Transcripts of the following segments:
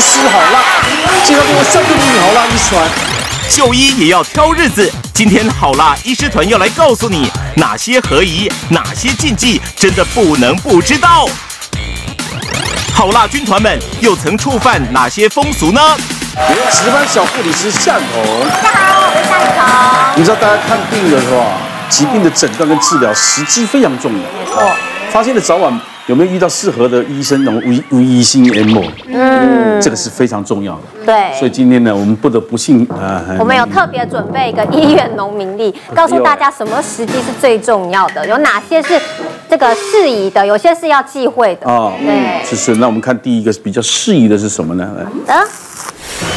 师好辣，介绍给我三个秘密好辣医师团，就医也要挑日子。今天好辣医师团要来告诉你哪些合宜，哪些禁忌，真的不能不知道。好辣军团们又曾触犯哪些风俗呢？值班小护理师向彤，大家好，我是向彤。你知道大家看病的时候啊，疾病的诊断跟治疗时机非常重要。没错。发现的早晚有没有遇到适合的医生，能无无疑心 M？嗯，这个是非常重要的。对。所以今天呢，我们不得不信啊，我们有特别准备一个医院农民历，告诉大家什么时机是最重要的，有哪些是这个适宜的，有些是要忌讳的。哦，对。是是，那我们看第一个比较适宜的是什么呢？啊。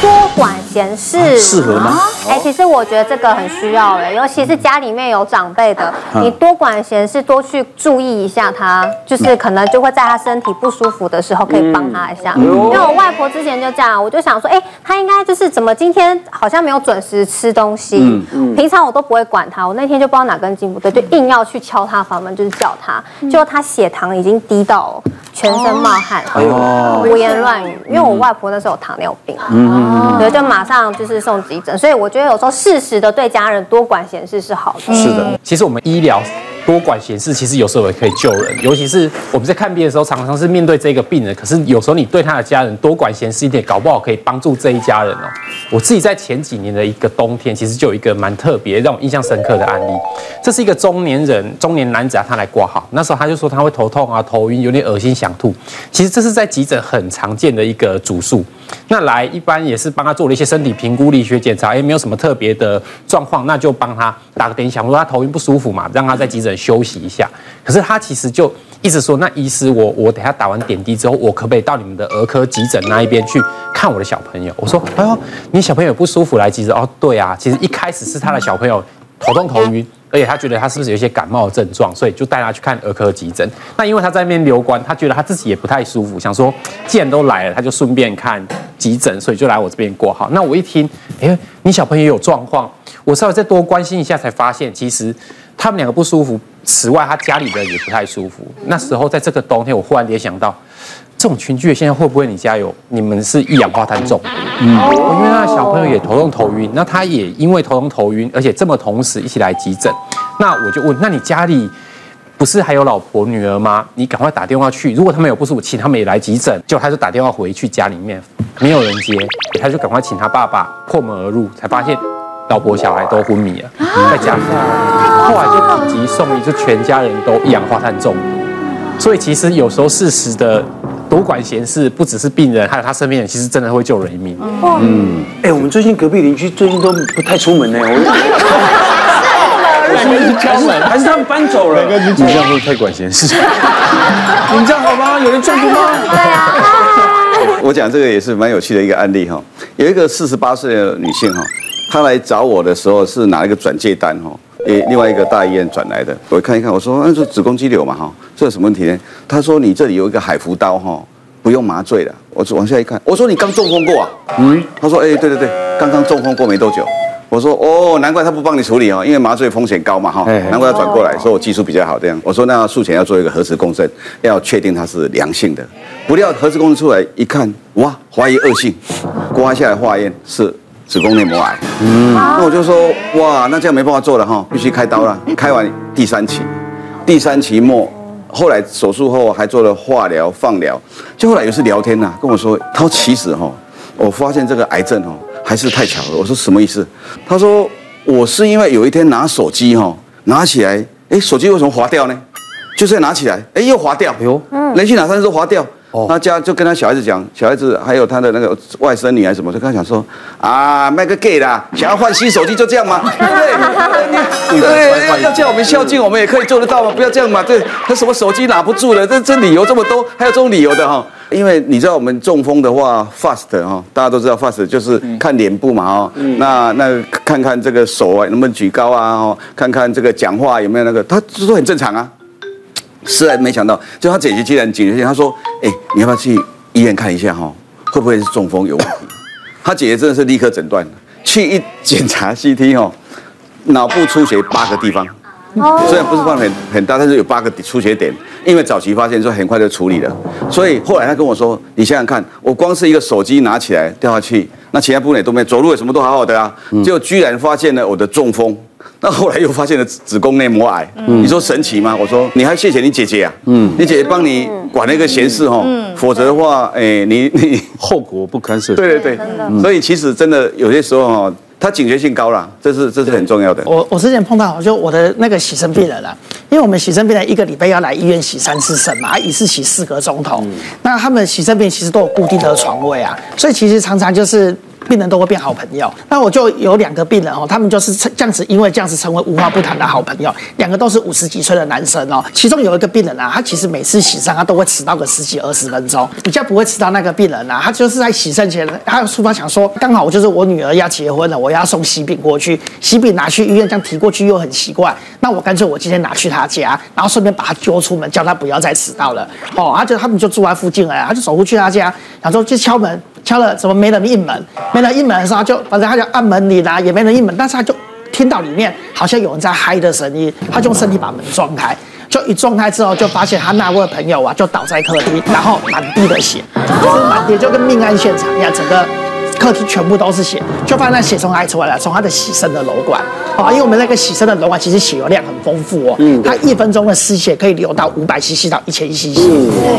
多管闲事。适合吗？哎，其实我觉得这个很需要哎，尤其是家里面有长辈的，你多管闲事，多去注意一下他，就是可能就会在他身体不舒服的时候可以帮他一下。因为我外婆之前就这样，我就想说，哎，他应该就是怎么今天好像没有准时吃东西，平常我都不会管他，我那天就不知道哪根筋不对，就硬要去敲他房门，就是叫他，结果他血糖已经低到全身冒汗，胡言乱语，因为我外婆那时候有糖尿病。嗯，对，就马上就是送急诊，所以我觉得有时候适时的对家人多管闲事是好的。是的，其实我们医疗多管闲事，其实有时候也可以救人，尤其是我们在看病的时候，常常是面对这个病人，可是有时候你对他的家人多管闲事一点，搞不好可以帮助这一家人哦。我自己在前几年的一个冬天，其实就有一个蛮特别让我印象深刻的案例，这是一个中年人，中年男子啊，他来挂号，那时候他就说他会头痛啊、头晕、有点恶心、想吐，其实这是在急诊很常见的一个主诉。那来一般也是帮他做了一些身体评估、理学检查，也没有什么特别的状况，那就帮他打个点滴，想说他头晕不舒服嘛，让他在急诊休息一下。可是他其实就一直说，那医师我我等下打完点滴之后，我可不可以到你们的儿科急诊那一边去看我的小朋友？我说，哎呦，你小朋友不舒服来急诊？哦，对啊，其实一开始是他的小朋友头痛头晕。而且他觉得他是不是有一些感冒的症状，所以就带他去看儿科急诊。那因为他在那边留观，他觉得他自己也不太舒服，想说既然都来了，他就顺便看急诊，所以就来我这边挂号。那我一听，哎，你小朋友有状况，我稍微再多关心一下，才发现其实他们两个不舒服。此外，他家里的也不太舒服。那时候在这个冬天，我忽然联想到。这种群聚的现在会不会你家有？你们是一氧化碳中毒？嗯，因为那小朋友也头痛头晕，那他也因为头痛头晕，而且这么同时一起来急诊，那我就问，那你家里不是还有老婆女儿吗？你赶快打电话去，如果他们有不舒服，请他们也来急诊。结果他就打电话回去家里面，没有人接，他就赶快请他爸爸破门而入，才发现老婆小孩都昏迷了，在家里，后来就紧急送医，就全家人都一氧化碳中毒。所以其实有时候适时的。多管闲事，不只是病人，还有他身边人，其实真的会救人一命。嗯，哎、欸，我们最近隔壁邻居最近都不太出门呢。我 是敲门，还是他们搬走了？你这样会太管闲事。你这样好吗？有人中毒吗？对啊。我讲这个也是蛮有趣的一个案例哈。有一个四十八岁的女性哈，她来找我的时候是拿一个转借单哈。诶，另外一个大医院转来的，我看一看，我说那是子宫肌瘤嘛哈，这有什么问题呢？他说你这里有一个海扶刀哈，不用麻醉的。我往下一看，我说你刚中风过啊？嗯，他说诶，对对对，刚刚中风过没多久。我说哦，难怪他不帮你处理哦，因为麻醉风险高嘛哈，难怪要转过来，说我技术比较好这样。我说那术前要做一个核磁共振，要确定它是良性的。不料核磁共振出来一看，哇，怀疑恶性，刮下来化验是。子宫内膜癌，嗯，那我就说，哇，那这样没办法做了哈，必须开刀了。开完第三期，第三期末，后来手术后还做了化疗、放疗，就后来有一次聊天呐，跟我说，他说其实哈，我发现这个癌症哈还是太巧了。我说什么意思？他说我是因为有一天拿手机哈，拿起来，哎，手机为什么滑掉呢？就是拿起来，哎，又滑掉，哎呦，连续两三次都滑掉。他家就跟他小孩子讲，小孩子还有他的那个外甥女还是什么，就跟他讲说啊，卖个 gay 啦，想要换新手机就这样吗？对不对？对，要要叫我们孝敬，我们也可以做得到嘛？不要这样嘛。对，他什么手机拿不住了，这这理由这么多，还有这种理由的哈。因为你知道我们中风的话，fast 哈，大家都知道 fast 就是看脸部嘛哈。那那看看这个手啊能不能举高啊，看看这个讲话有没有那个，他这都很正常啊。实在没想到，就他姐姐竟然警觉性，他说：“哎，你要不要去医院看一下哈？会不会是中风有问题？”他姐姐真的是立刻诊断，去一检查 CT 哦，脑部出血八个地方，虽然不是放很很大，但是有八个出血点，因为早期发现，所以很快就处理了。所以后来他跟我说：“你想想看，我光是一个手机拿起来掉下去，那其他部位都没，走路也什么都好好的啊，结果居然发现了我的中风。”那后来又发现了子宫内膜癌，你说神奇吗？我说你还谢谢你姐姐啊，嗯，你姐姐帮你管那个闲事哦，否则的话，哎，你你 后果不堪设想。对对对，所以其实真的有些时候哈，他警觉性高了，这是这是很重要的。我我之前碰到就我的那个洗肾病人了，因为我们洗肾病人一个礼拜要来医院洗三次肾嘛，一次洗四个钟头，那他们洗肾病人其实都有固定的床位啊，所以其实常常就是。病人都会变好朋友，那我就有两个病人哦，他们就是这样子，因为这样子成为无话不谈的好朋友。两个都是五十几岁的男生哦，其中有一个病人啊，他其实每次洗肾他都会迟到个十几二十分钟，比较不会迟到那个病人啊，他就是在洗肾前，他出发想说，刚好我就是我女儿要结婚了，我要送喜饼过去，喜饼拿去医院这样提过去又很奇怪，那我干脆我今天拿去他家，然后顺便把他揪出门，叫他不要再迟到了哦。他就他们就住在附近了，他就走过去他家，然后就敲门。敲了，怎么没人应门？没人应门的时候，就反正他就按门铃啊，也没人应门。但是他就听到里面好像有人在嗨的声音，他就用身体把门撞开，就一撞开之后，就发现他那位朋友啊，就倒在客厅，然后满地的血，就是满地，就跟命案现场一样，整个。客厅全部都是血，就发现那血从哪里出来了？从他的洗身的瘘管啊，因为我们那个洗身的瘘管其实血流量很丰富哦，嗯，他一分钟的失血可以流到五百 CC 到一千 CC，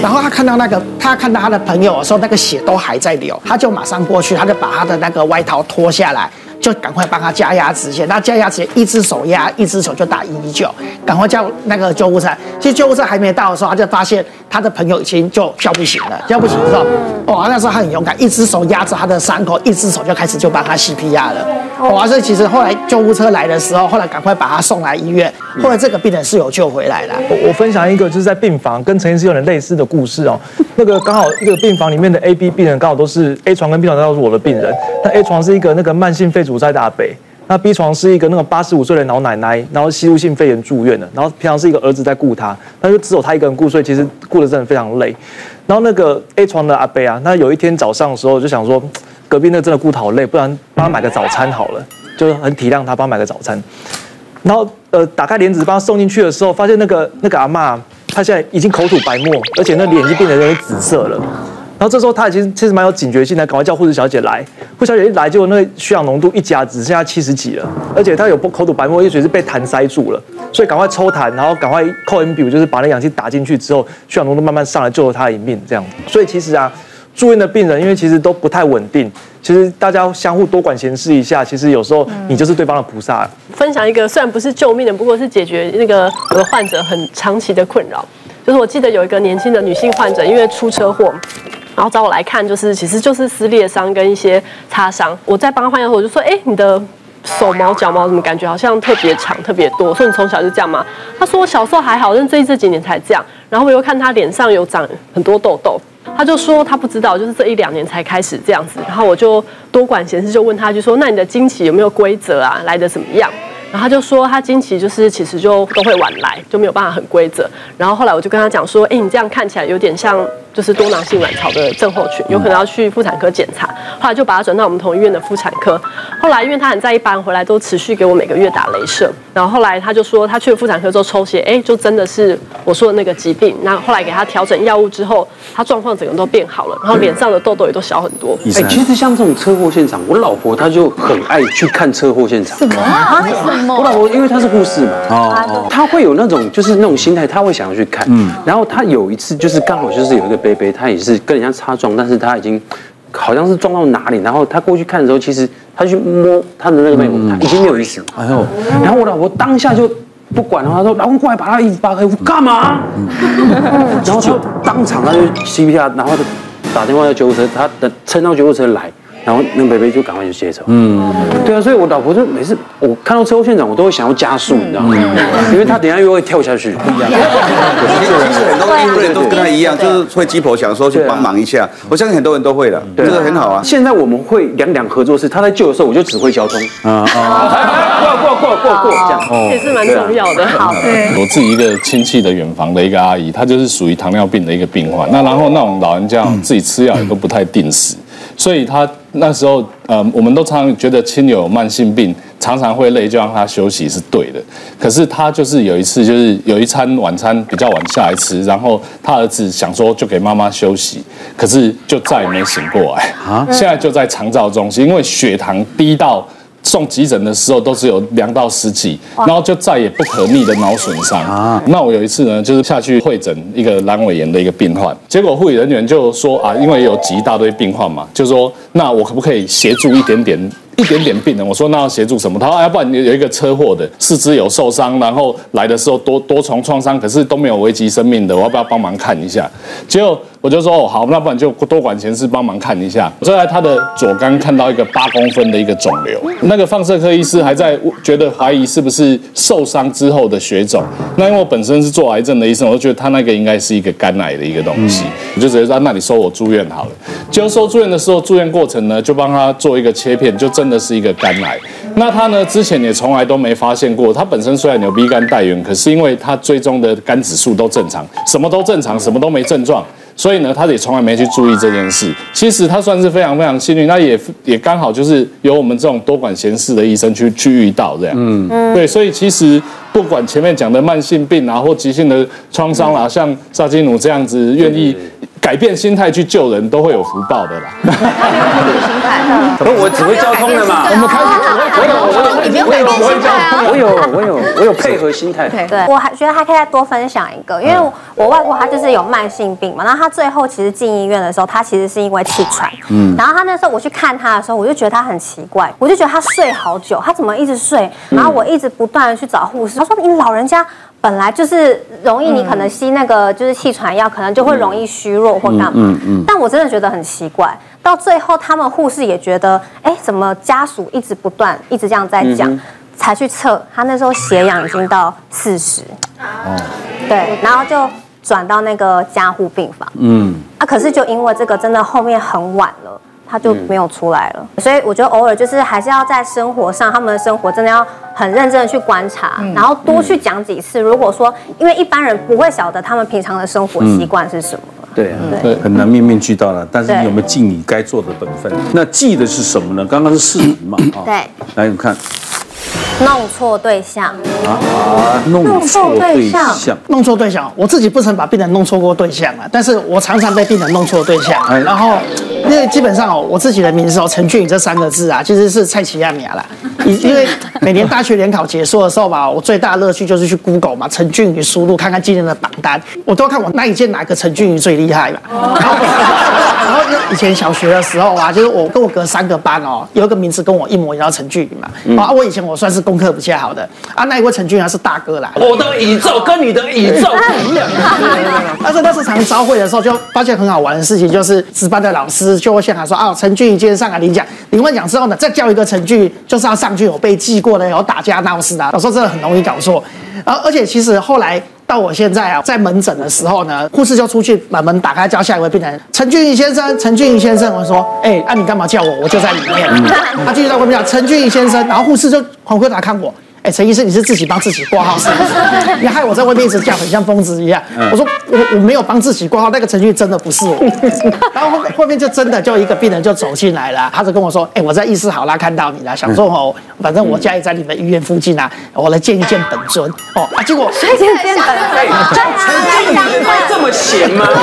然后他看到那个，他看到他的朋友的时候，那个血都还在流，他就马上过去，他就把他的那个外套脱下来。就赶快帮他加压止血，那加压止血，一只手压，一只手就打一一九，赶快叫那个救护车。其实救护车还没到的时候，他就发现他的朋友已经就叫不醒了，叫不醒的时候，哦，那时候他很勇敢，一只手压着他的伤口，一只手就开始就帮他 CPR 了。哇，所以其实后来救护车来的时候，后来赶快把他送来医院，后来这个病人是有救回来的。我我分享一个就是在病房跟陈医师有点类似的故事哦，那个刚好一个病房里面的 A、B 病人刚好都是 A 床跟 B 床都是我的病人，那 A 床是一个那个慢性肺阻塞的阿伯，那 B 床是一个那个八十五岁的老奶奶，然后吸入性肺炎住院的，然后平常是一个儿子在顾她，那就只有他一个人顾，所以其实顾得真的非常累。然后那个 A 床的阿伯啊，那有一天早上的时候就想说，隔壁那真的顾得好累，不然帮他买个早餐好了，就是很体谅他，帮他买个早餐。然后呃，打开帘子帮他送进去的时候，发现那个那个阿嬷，她现在已经口吐白沫，而且那脸已经变得有点紫色了。然后这时候他已经其实蛮有警觉性的，赶快叫护士小姐来。护士小姐一来，结果那个血氧浓度一加，只剩下七十几了，而且他有口吐白沫，也许是被痰塞住了，所以赶快抽痰，然后赶快扣 NBU，就是把那氧气打进去之后，血氧浓度慢慢上来，救了他一命。这样，所以其实啊，住院的病人因为其实都不太稳定，其实大家相互多管闲事一下，其实有时候你就是对方的菩萨。分享一个虽然不是救命的，不过是解决那个我的患者很长期的困扰，就是我记得有一个年轻的女性患者，因为出车祸。然后找我来看，就是其实就是撕裂伤跟一些擦伤。我在帮他换药的时候，我就说：“哎，你的手毛脚毛怎么感觉好像特别长、特别多？”我说：“你从小就这样吗？”他说：“我小时候还好，但最近这几年才这样。”然后我又看他脸上有长很多痘痘，他就说他不知道，就是这一两年才开始这样子。然后我就多管闲事，就问他，就说：“那你的经期有没有规则啊？来得怎么样？”然后他就说他经期就是其实就都会晚来，就没有办法很规则。然后后来我就跟他讲说：“哎，你这样看起来有点像。”就是多囊性卵巢的症候群，有可能要去妇产科检查。后来就把他转到我们同医院的妇产科。后来因为他很在意，班回来都持续给我每个月打镭射。然后后来他就说，他去了妇产科之后抽血，哎，就真的是我说的那个疾病。那后来给他调整药物之后，他状况整个都变好了，然后脸上的痘痘也都小很多。哎，其实像这种车祸现场，我老婆她就很爱去看车祸现场。什么啊？为什么？我老婆因为她是护士嘛，哦，她会有那种就是那种心态，她会想要去看。嗯。然后她有一次就是刚好就是有一个。杯杯，她也是跟人家擦撞，但是她已经好像是撞到哪里，然后她过去看的时候，其实她去摸她的那个背已经没有意识了。哎呦，然后我老婆当下就不管了，他说：“老公过来把他衣服扒开，我干嘛？”然后就当场他就 CPR，然后就打电话叫救护车，他等撑到救护车来。然后那北北就赶快就接走。嗯，对啊，所以我老婆就每次我看到车祸现场，我都会想要加速，你知道吗？因为他等下又会跳下去。不一样。其实很多人都跟他一样，就是会鸡婆想说去帮忙一下。我相信很多人都会的，这个很好啊。现在我们会两两合作，是他在救的时候，我就指挥交通。啊啊！过过过过过，这样也是蛮重要的。好，我自己一个亲戚的远房的一个阿姨，她就是属于糖尿病的一个病患。那然后那种老人家自己吃药也都不太定时，所以她那时候呃，我们都常常觉得亲友慢性病。常常会累，就让他休息是对的。可是他就是有一次，就是有一餐晚餐比较晚下来吃，然后他儿子想说就给妈妈休息，可是就再也没醒过来啊！现在就在长照中心，因为血糖低到。送急诊的时候都只有量到十几，然后就再也不可逆的脑损伤啊。那我有一次呢，就是下去会诊一个阑尾炎的一个病患，结果护理人员就说啊，因为有挤一大堆病患嘛，就说那我可不可以协助一点点？一点点病人，我说那要协助什么？他说要不然有有一个车祸的，四肢有受伤，然后来的时候多多重创伤，可是都没有危及生命的，我要不要帮忙看一下？结果我就说哦好，那不然就多管闲事帮忙看一下。我在他的左肝看到一个八公分的一个肿瘤，那个放射科医师还在觉得怀疑是不是受伤之后的血肿。那因为我本身是做癌症的医生，我就觉得他那个应该是一个肝癌的一个东西，我就直接说那你收我住院好了。结果收住院的时候，住院过程呢就帮他做一个切片，就真的是一个肝癌。那他呢之前也从来都没发现过，他本身虽然有 B 肝带原，可是因为他追踪的肝指数都正常，什么都正常，什么都没症状。所以呢，他也从来没去注意这件事。其实他算是非常非常幸运，那也也刚好就是有我们这种多管闲事的医生去去遇到这样。嗯，对，所以其实不管前面讲的慢性病啊，或急性的创伤啦，像萨基努这样子愿意。改变心态去救人，都会有福报的啦。心态，不，我只会交通的嘛。我们开始，我有，我有，你不用改变心态啊。我有，我有，我有配合心态。对，我还觉得还可以再多分享一个，因为我外婆她就是有慢性病嘛，然后她最后其实进医院的时候，她其实是因为气喘。嗯。然后她那时候我去看她的时候，我就觉得她很奇怪，我就觉得她睡好久，她怎么一直睡？然后我一直不断的去找护士，她说你老人家。本来就是容易，你可能吸那个就是气喘药，可能就会容易虚弱或干嘛。嗯嗯。但我真的觉得很奇怪，到最后他们护士也觉得，哎，怎么家属一直不断一直这样在讲，才去测，他那时候血氧已经到四十。哦。对，然后就转到那个加护病房。嗯。啊，可是就因为这个，真的后面很晚了。他就没有出来了，所以我觉得偶尔就是还是要在生活上，他们的生活真的要很认真的去观察，然后多去讲几次。如果说，因为一般人不会晓得他们平常的生活习惯是什么，对啊，对，很难面面俱到了。但是你有没有尽你该做的本分？那记的是什么呢？刚刚是视频嘛，对，来你看。弄错对象啊！弄错对象，弄错对象。我自己不曾把病人弄错过对象啊，但是我常常被病人弄错对象。然后，因为基本上哦，我自己的名字哦，陈俊宇这三个字啊，其实是蔡奇亚米亚啦。因为每年大学联考结束的时候吧，我最大的乐趣就是去 Google 嘛，陈俊宇输入看看今年的榜单，我都要看我那一届哪个陈俊宇最厉害嘛。然后，然后以前小学的时候啊，就是我跟我隔三个班哦，有一个名字跟我一模一样，陈俊宇嘛。啊，我以前我算是。功课不太好的啊，那一位陈俊他是大哥啦。我的宇宙跟你的宇宙不一样。但是那时常朝会的时候，就发现很好玩的事情，就是值班的老师就会现场说啊，陈俊今天上来领奖，领完奖之后呢，再叫一个陈俊，就是要上去有被记过的，有打架闹事的。有时候真的很容易搞错。而而且其实后来到我现在啊，在门诊的时候呢，护士就出去把门打开，叫下一位病人陈俊宇先生，陈俊宇先生，我说，哎、欸，那、啊、你干嘛叫我？我就在里面。他继续在外面叫陈俊宇先生，然后护士就黄回答看我。哎，陈医生，你是自己帮自己挂号是不是？你害我在外面一直叫，很像疯子一样。我说我我没有帮自己挂号，那个程序真的不是我。然后后后面就真的就一个病人就走进来了，他就跟我说：“哎，我在医师好啦，看到你了，想说哦，反正我家也在你们医院附近啊，我来见一见本尊。”哦啊，结果见见本尊，这么闲吗？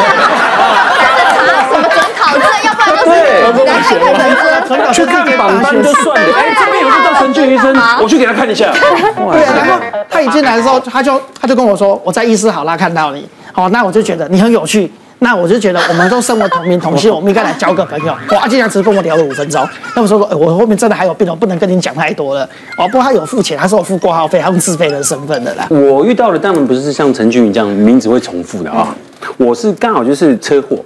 对，来看看本尊，去看榜单就算了。哎，这边有个叫陈俊医生，我去给他看一下。对，然后他一进来的时候，他就他就跟我说，我在医师好啦，看到你。好，那我就觉得你很有趣，那我就觉得我们都身为同名同姓，我们应该来交个朋友。哇，竟然只跟我聊了五分钟。那我说，我后面真的还有病，我不能跟你讲太多了。哦，不过他有付钱，他说我付挂号费，他用自费的身份的啦。我遇到的当然不是像陈俊宇这样名字会重复的啊，我是刚好就是车祸，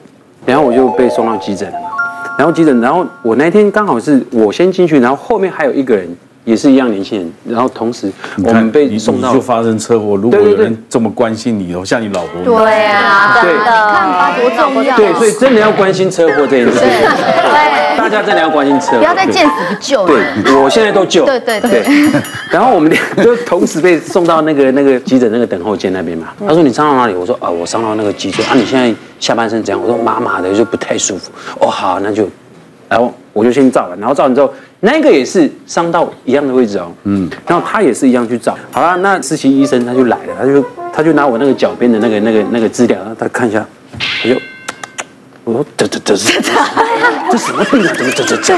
然后我就被送到急诊了嘛。然后急诊，然后我那天刚好是我先进去，然后后面还有一个人也是一样年轻人，然后同时我们被送到就发生车祸。如果有人这么关心你，像你老婆，对啊，对的，看法，多重要。对，所以真的要关心车祸这件事情。对，大家真的要关心车，不要再见死不救。对，我现在都救。对对对。然后我们俩就同时被送到那个那个急诊那个等候间那边嘛。他说你伤到哪里？我说啊，我伤到那个脊椎啊。你现在。下半身怎样？我说麻麻的，就不太舒服。哦，好，那就，然后我就先照了，然后照完之后，那个也是伤到一样的位置哦，嗯，然后他也是一样去照，好了，那实习医生他就来了，他就他就拿我那个脚边的那个那个那个资料，他看一下，他就我说这这这是这什么病啊？怎么这这这？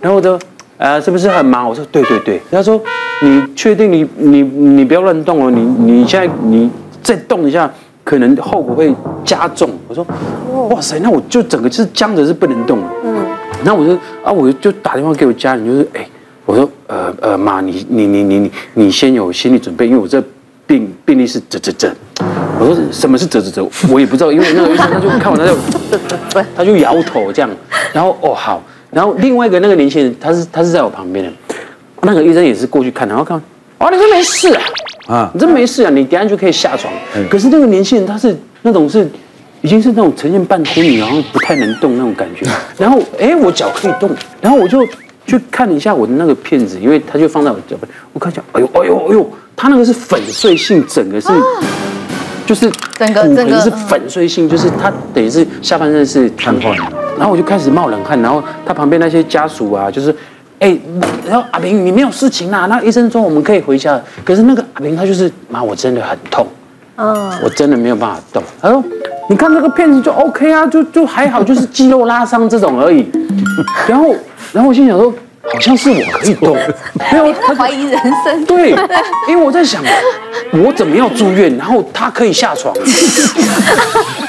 然后我说呃是不是很忙？我说对对对，他说你确定你你你不要乱动哦，你你现在你再动一下，可能后果会加重。我说哇塞，那我就整个就是僵着是不能动，嗯。然后我就啊，我就打电话给我家人，就是哎，我说呃呃妈，你你你你你你先有心理准备，因为我这病病例是这这这。我说什么是这这这？我也不知道，因为那个医生他就看我他就 他就摇头这样。然后哦好，然后另外一个那个年轻人，他是他是在我旁边的，那个医生也是过去看，然后看，哦你这没事啊，啊你这没事啊，你等下就可以下床。可是那个年轻人他是那种是。已经是那种呈现半昏迷，然后不太能动那种感觉。然后，哎，我脚可以动，然后我就去看了一下我的那个片子，因为他就放在我脚边。我看一下，哎呦，哎呦，哎呦，他那个是粉碎性，整个是，就是整个骨盆是粉碎性，就是他等于是下半身是瘫痪。然后我就开始冒冷汗，然后他旁边那些家属啊，就是，哎，然后阿平，你没有事情啦？那医生说我们可以回家。可是那个阿平他就是，妈，我真的很痛，嗯，我真的没有办法动。他说。你看这个片子就 OK 啊，就就还好，就是肌肉拉伤这种而已。然后，然后我心想说，好像是我可以动，没有他怀疑人生。对，因为我在想，我怎么样住院，然后他可以下床。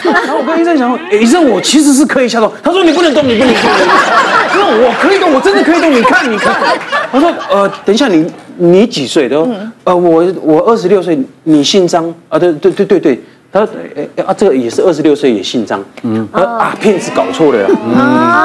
然后我跟医生讲说，医生，我其实是可以下床。他说你不能动，你不能动。他说我可以动，我真的可以动。你看，你看。他说呃，等一下你你几岁？他说呃，我我二十六岁。你姓张啊？对对对对对。他说：“哎啊，这个也是二十六岁，也姓张。嗯，他说啊，骗子搞错了。嗯，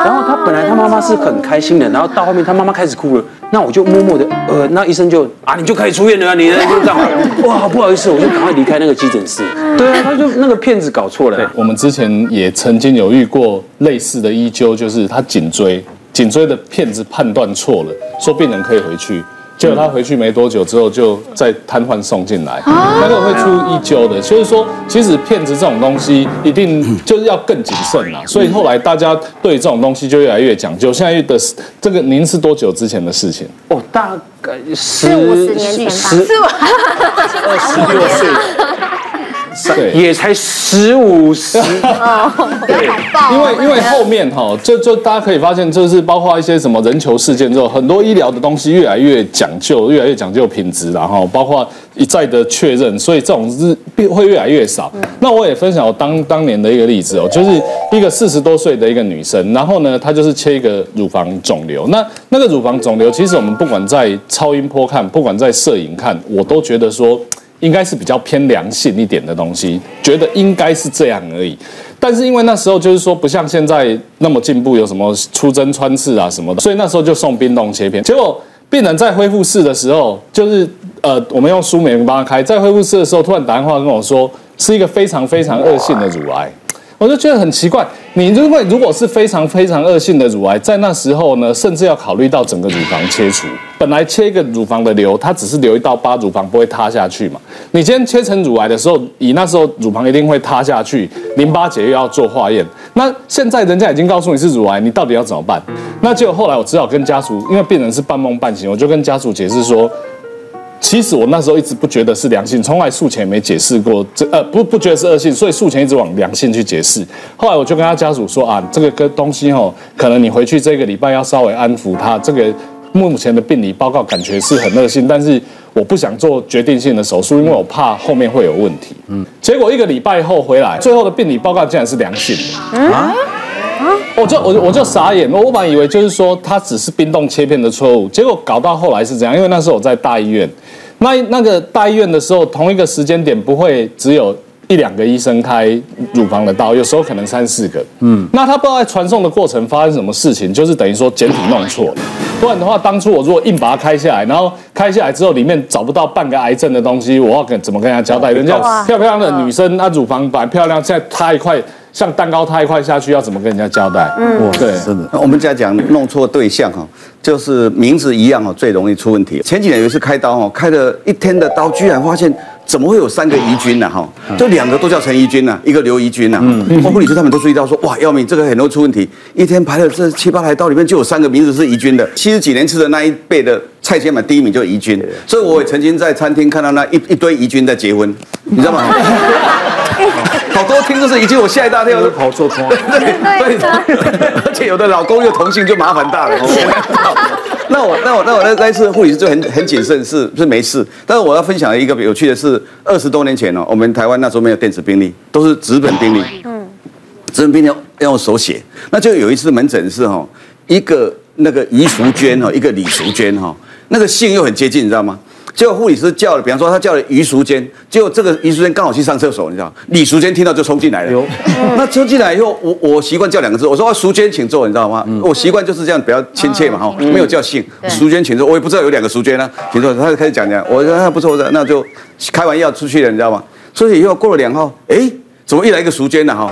然后他本来他妈妈是很开心的，然后到后面他妈妈开始哭了。那我就默默的，呃，那医生就啊，你就可以出院了，你就这样。哇，不好意思，我就赶快离开那个急诊室。对啊，他就那个骗子搞错了。我们之前也曾经有遇过类似的医纠，就是他颈椎颈椎的骗子判断错了，说病人可以回去。”结果他回去没多久之后，就再瘫痪送进来，那个会出一揪的。所以说，其实骗子这种东西一定就是要更谨慎啦。所以后来大家对这种东西就越来越讲究。现在的这个，您是多久之前的事情？哦，大概十五十年前吧，十二十六岁。对，也才十五十，对，因为因为后面哈，就就大家可以发现，就是包括一些什么人球事件之后，很多医疗的东西越来越讲究，越来越讲究品质，然后包括一再的确认，所以这种日会越来越少。那我也分享我当当年的一个例子哦，就是一个四十多岁的一个女生，然后呢，她就是切一个乳房肿瘤，那那个乳房肿瘤，其实我们不管在超音波看，不管在摄影看，我都觉得说。应该是比较偏良性一点的东西，觉得应该是这样而已。但是因为那时候就是说不像现在那么进步，有什么出针穿刺啊什么的，所以那时候就送冰冻切片。结果病人在恢复室的时候，就是呃，我们用舒美帮他开，在恢复室的时候，突然打电话跟我说，是一个非常非常恶性的乳癌。我就觉得很奇怪，你如果如果是非常非常恶性的乳癌，在那时候呢，甚至要考虑到整个乳房切除。本来切一个乳房的瘤，它只是留一道疤，乳房不会塌下去嘛。你今天切成乳癌的时候，以那时候乳房一定会塌下去，淋巴结又要做化验。那现在人家已经告诉你是乳癌，你到底要怎么办？那结果后来我只好跟家属，因为病人是半梦半醒，我就跟家属解释说。其实我那时候一直不觉得是良性，从来术前也没解释过，这呃不不觉得是恶性，所以术前一直往良性去解释。后来我就跟他家属说啊，这个个东西哦，可能你回去这个礼拜要稍微安抚他。这个目前的病理报告感觉是很恶性，但是我不想做决定性的手术，因为我怕后面会有问题。嗯，结果一个礼拜后回来，最后的病理报告竟然是良性的。啊！我就我就我就傻眼，我本来以为就是说他只是冰冻切片的错误，结果搞到后来是怎样，因为那时候我在大医院。那那个大医院的时候，同一个时间点不会只有一两个医生开乳房的刀，有时候可能三四个。嗯，那他不知道在传送的过程发生什么事情，就是等于说检体弄错了。不然的话，当初我如果硬把它开下来，然后开下来之后里面找不到半个癌症的东西，我要跟怎么跟人家交代？人家漂漂亮的女生，那乳房本来漂亮，现在塌一块。像蛋糕塌一块下去，要怎么跟人家交代？嗯，对，是的。我们家讲弄错对象哈，就是名字一样哦，最容易出问题。前几年有一次开刀哦，开了一天的刀，居然发现怎么会有三个怡君呢？哈，就两个都叫陈怡君呢，一个刘怡君呢。嗯，护理师他们都注意到说，哇，要命，这个很容易出问题。一天排了这七八台刀里面就有三个名字是怡君的。七十几年吃的那一辈的菜纤嘛，第一名就是怡君。所以我也曾经在餐厅看到那一一堆怡君在结婚，你知道吗？好多听都是怡君，我吓一大跳，都跑错窗。对对对，而且有的老公又同性，就麻烦大了。那我那我那我那那一次护理师就很很谨慎，是是没事。但是我要分享一个有趣的是，二十多年前哦，我们台湾那时候没有电子病历，都是纸本病历。嗯，纸本病历要用手写。那就有一次门诊是哈，一个那个余淑娟哈，一个李淑娟哈，那个姓又很接近，你知道吗？结果护理师叫了，比方说他叫了余淑娟，结果这个余淑娟刚好去上厕所，你知道？李淑娟听到就冲进来了。那冲进来以后，我我习惯叫两个字，我说啊，淑娟请坐，你知道吗？我习惯就是这样比较亲切嘛，哈，没有叫姓。淑娟请坐，我也不知道有两个淑娟呢，请坐。他就开始讲讲，我说那不错，那就开玩笑出去了，你知道吗？出去以后过了两号，哎，怎么一来一个淑娟呢？哈，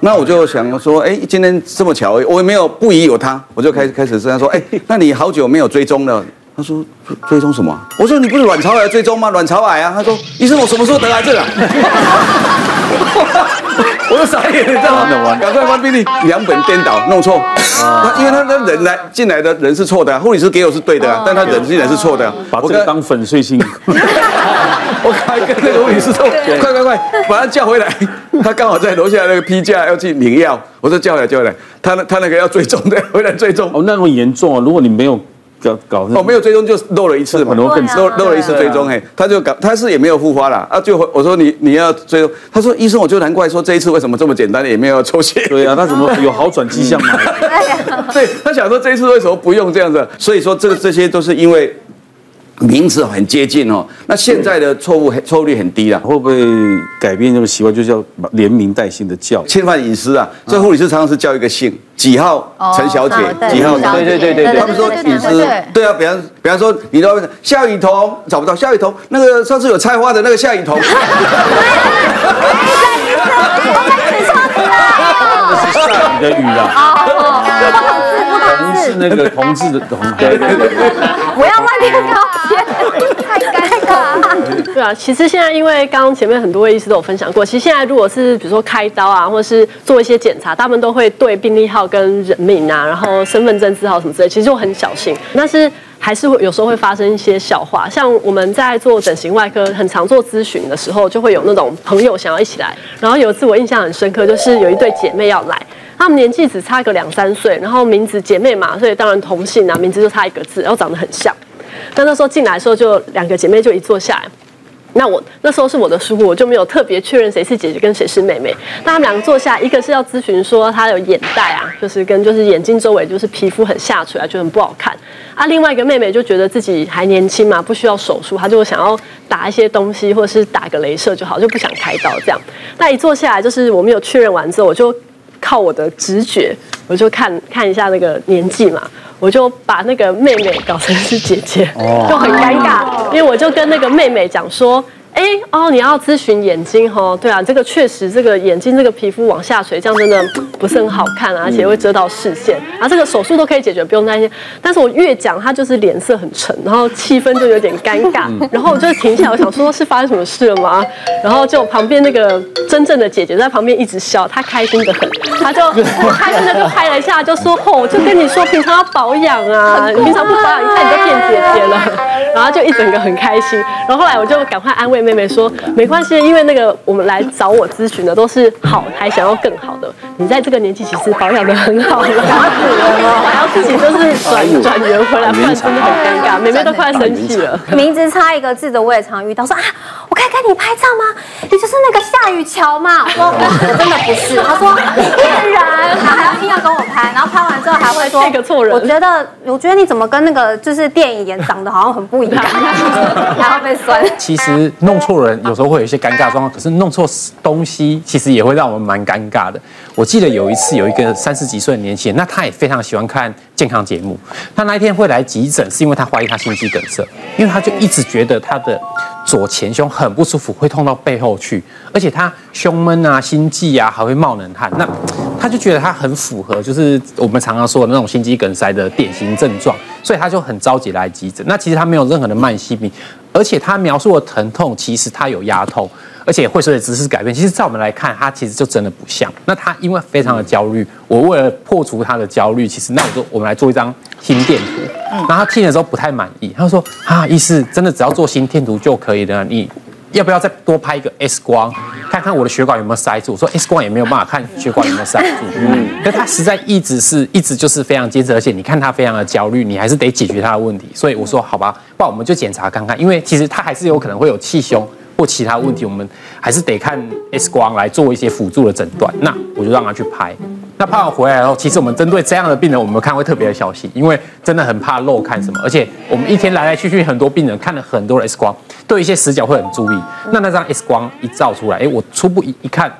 那我就想说，哎，今天这么巧，我也没有不疑有他，我就开始开始跟他说，哎，那你好久没有追踪了。他说追踪什么？我说你不是卵巢癌追踪吗？卵巢癌啊！他说医生，我什么时候得癌症啊？我就傻眼，你知道吗？赶快翻病历，两本颠倒，弄错。他因为他那人来进来的人是错的，护理师给我是对的，啊但他人进来是错的。把这个当粉碎性。我还跟那个护理师说，快快快，把他叫回来。他刚好在楼下那个批架要去领药，我说叫回来叫回来。他他那个要追踪的，回来追踪。哦，那么严重啊！如果你没有。搞搞哦，没有追踪就漏了一次嘛，漏漏了一次追踪，嘿，他就搞，他是也没有复发了啊，就我说你你要追踪，他说医生，我就难怪说这一次为什么这么简单，也没有要抽血，对啊，他怎么有好转迹象吗？对，他想说这一次为什么不用这样子，所以说这个这些都是因为。名字很接近哦，那现在的错误错误率很低了，会不会改变这个习惯，就叫连名带姓的叫？侵犯隐私啊，所以护理师常常是叫一个姓，几号陈小姐，几号？对对对对对，他们说隐私，对啊，比方比方说，你都夏雨桐找不到夏雨桐，那个上次有菜花的那个夏雨桐。下雨的雨啊。同志那个同志的同，对对对，不要乱贴标签，太尴尬。对啊，其实现在因为刚刚前面很多位医师都有分享过，其实现在如果是比如说开刀啊，或者是做一些检查，他们都会对病历号跟人名啊，然后身份证字号什么之类，其实就很小心。但是还是会有时候会发生一些笑话，像我们在做整形外科，很常做咨询的时候，就会有那种朋友想要一起来。然后有一次我印象很深刻，就是有一对姐妹要来。他们年纪只差个两三岁，然后名字姐妹嘛，所以当然同姓啊，名字就差一个字，然后长得很像。但那时候进来的时候，就两个姐妹就一坐下来。那我那时候是我的疏忽，我就没有特别确认谁是姐姐跟谁是妹妹。那他们两个坐下，一个是要咨询说她有眼袋啊，就是跟就是眼睛周围就是皮肤很下垂啊，就很不好看。啊，另外一个妹妹就觉得自己还年轻嘛，不需要手术，她就想要打一些东西或者是打个镭射就好，就不想开刀这样。那一坐下来，就是我没有确认完之后，我就。靠我的直觉，我就看看一下那个年纪嘛，我就把那个妹妹搞成是姐姐，就很尴尬，因为我就跟那个妹妹讲说。哎哦，你要咨询眼睛哈？对啊，这个确实，这个眼睛这个皮肤往下垂，这样真的不是很好看啊，而且会遮到视线。啊，这个手术都可以解决，不用担心。但是我越讲，他就是脸色很沉，然后气氛就有点尴尬。然后我就停下来，我想说，是发生什么事了吗？然后就旁边那个真正的姐姐在旁边一直笑，她开心的很，她就开心的就拍了一下，就说：“吼，我就跟你说，平常要保养啊，你平常不保养，你看你就变姐姐了。”然后就一整个很开心。然后后来我就赶快安慰。妹妹说：“没关系，因为那个我们来找我咨询的都是好，还想要更好的。你在这个年纪其实保养的很好了，然后自己就是转转圆回来，不然真的很尴尬。妹妹都快生气了。名字差一个字的我也常遇到，说啊，我可以跟你拍照吗？你就是那个夏雨乔吗？我说真的不是。他说骗人，他还要硬要跟我拍，然后拍完之后还会说这个错人。我觉得，我觉得你怎么跟那个就是电影演长得好像很不一样，还要被酸。其实。”弄错人有时候会有一些尴尬状况，可是弄错东西其实也会让我们蛮尴尬的。我记得有一次有一个三十几岁的年轻人，那他也非常喜欢看健康节目。他那一天会来急诊，是因为他怀疑他心肌梗塞，因为他就一直觉得他的左前胸很不舒服，会痛到背后去，而且他胸闷啊、心悸啊，还会冒冷汗。那他就觉得他很符合，就是我们常常说的那种心肌梗塞的典型症状，所以他就很着急来急诊。那其实他没有任何的慢性病。而且他描述的疼痛其实他有压痛，而且会随着姿势改变。其实，在我们来看，他其实就真的不像。那他因为非常的焦虑，我为了破除他的焦虑，其实那我就我们来做一张心电图。然后他听的时候不太满意，他说啊，医师真的只要做心电图就可以了，你。要不要再多拍一个 X 光，看看我的血管有没有塞住？我说 X 光也没有办法看血管有没有塞住。嗯，可他实在一直是一直就是非常坚持，而且你看他非常的焦虑，你还是得解决他的问题。所以我说好吧，不然我们就检查看看，因为其实他还是有可能会有气胸或其他问题，我们还是得看 X 光来做一些辅助的诊断。那我就让他去拍。那拍完回来后，其实我们针对这样的病人，我们看会特别的小心，因为真的很怕漏看什么。而且我们一天来来去去很多病人，看了很多的 X 光。对一些死角会很注意，那那张 X 光一照出来，哎，我初步一一看，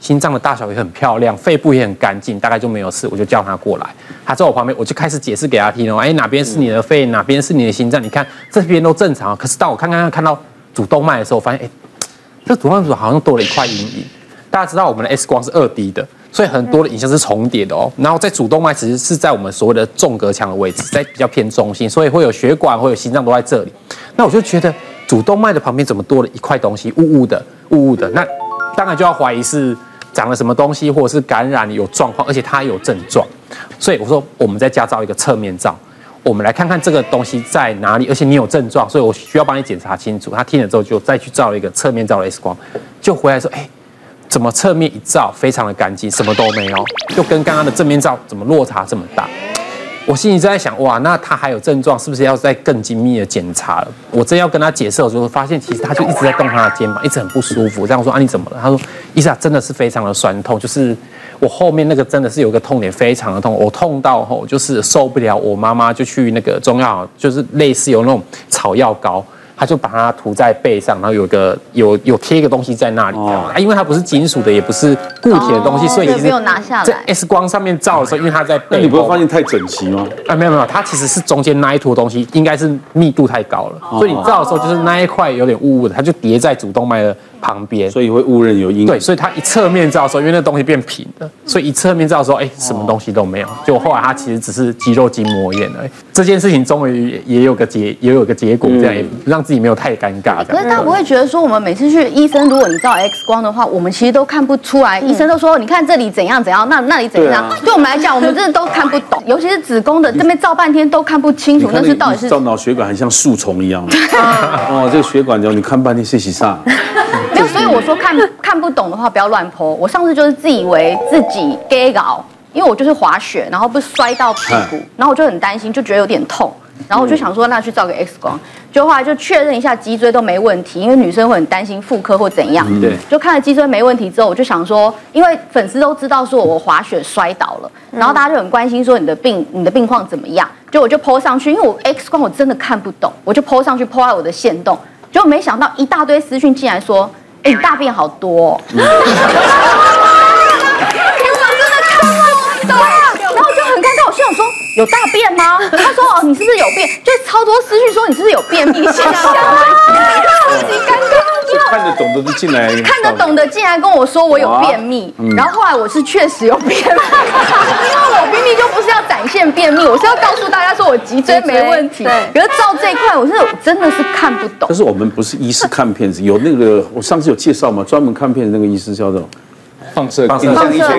心脏的大小也很漂亮，肺部也很干净，大概就没有事，我就叫他过来。他在我旁边，我就开始解释给他听哦，哎，哪边是你的肺，哪边是你的心脏？你看这边都正常，可是当我看看看到主动脉的时候，我发现哎，这主动脉好像多了一块阴影。大家知道我们的 X 光是二 D 的，所以很多的影像是重叠的哦。然后在主动脉其实是在我们所谓的纵隔腔的位置，在比较偏中心，所以会有血管，会有心脏都在这里。那我就觉得。主动脉的旁边怎么多了一块东西，雾雾的，雾雾的。那当然就要怀疑是长了什么东西，或者是感染有状况，而且它有症状。所以我说，我们再加照一个侧面照，我们来看看这个东西在哪里，而且你有症状，所以我需要帮你检查清楚。他听了之后，就再去照一个侧面照的 X 光，就回来说，哎，怎么侧面一照非常的干净，什么都没有，就跟刚刚的正面照怎么落差这么大？我心里在想，哇，那他还有症状，是不是要再更精密的检查了？我真要跟他解释的时候，发现其实他就一直在动他的肩膀，一直很不舒服。这样说啊，你怎么了？他说，医生真的是非常的酸痛，就是我后面那个真的是有个痛点，非常的痛，我痛到吼就是受不了。我妈妈就去那个中药，就是类似有那种草药膏。他就把它涂在背上，然后有个有有贴一个东西在那里，啊、因为它不是金属的，也不是固体的东西，哦、所以其实没有拿下来。在 X 光上面照的时候，因为它在背，你不会发现太整齐吗？啊，没有没有，它其实是中间那一坨东西，应该是密度太高了，哦、所以你照的时候就是那一块有点雾雾的，它就叠在主动脉的。旁边，所以会误认有阴影。对，所以他一侧面照的时候，因为那东西变平了，所以一侧面照的时候，哎，什么东西都没有。就后来他其实只是肌肉筋膜炎而已。这件事情终于也有个结，也有个结果，这样也让自己没有太尴尬。可是大家不会觉得说，我们每次去医生，如果你照 X 光的话，我们其实都看不出来。医生都说，你看这里怎样怎样，那那里怎样。对我们来讲，我们真的都看不懂，尤其是子宫的这边照半天都看不清楚，那是到底是照脑血管很像树丛一样。哦，这个血管就你看半天是洗啥？没有，所以我说看 看不懂的话不要乱 po。我上次就是自以为自己 gay 搞，因为我就是滑雪，然后不是摔到屁股，然后我就很担心，就觉得有点痛，然后我就想说那去照个 X 光，就后来就确认一下脊椎都没问题，因为女生会很担心妇科或怎样，对，就看了脊椎没问题之后，我就想说，因为粉丝都知道说我滑雪摔倒了，然后大家就很关心说你的病你的病况怎么样，就我就 po 上去，因为我 X 光我真的看不懂，我就 po 上去 po 在我的线动。就没想到一大堆私讯竟然说，哎，你大便好多，哦。我真的看不懂，然后就很尴尬。我心想说，有大便吗？他说哦，你是不是有便？就超多私讯说你是不是有便秘？超级尴尬。看得懂的就进来，看得懂的进来跟我说我有便秘，然后后来我是确实有便秘，我便秘就不是要展现便秘，我是要告诉大家说我脊椎没问题。对，可是照这一块，我是真的是看不懂。但是我们不是医师看片子，有那个我上次有介绍嘛，专门看片子那个医师叫做。放射放射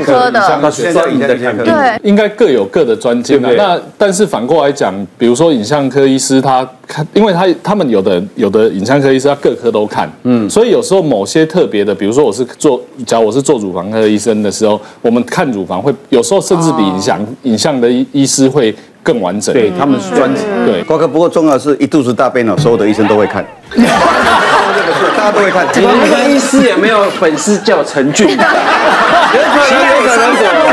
科。的，现在已经在看病，对，应该各有各的专精。那但是反过来讲，比如说影像科医师，他看，因为他他们有的有的影像科医师，他各科都看，嗯，所以有时候某些特别的，比如说我是做，假如我是做乳房科医生的时候，我们看乳房会有时候甚至比影像影像的医医师会更完整。对，他们是专职。对，瓜哥，不过重要的是一肚子大便了，所有的医生都会看。大家都会看，我们那个医师也没有粉丝叫陈俊，有可能，有可能，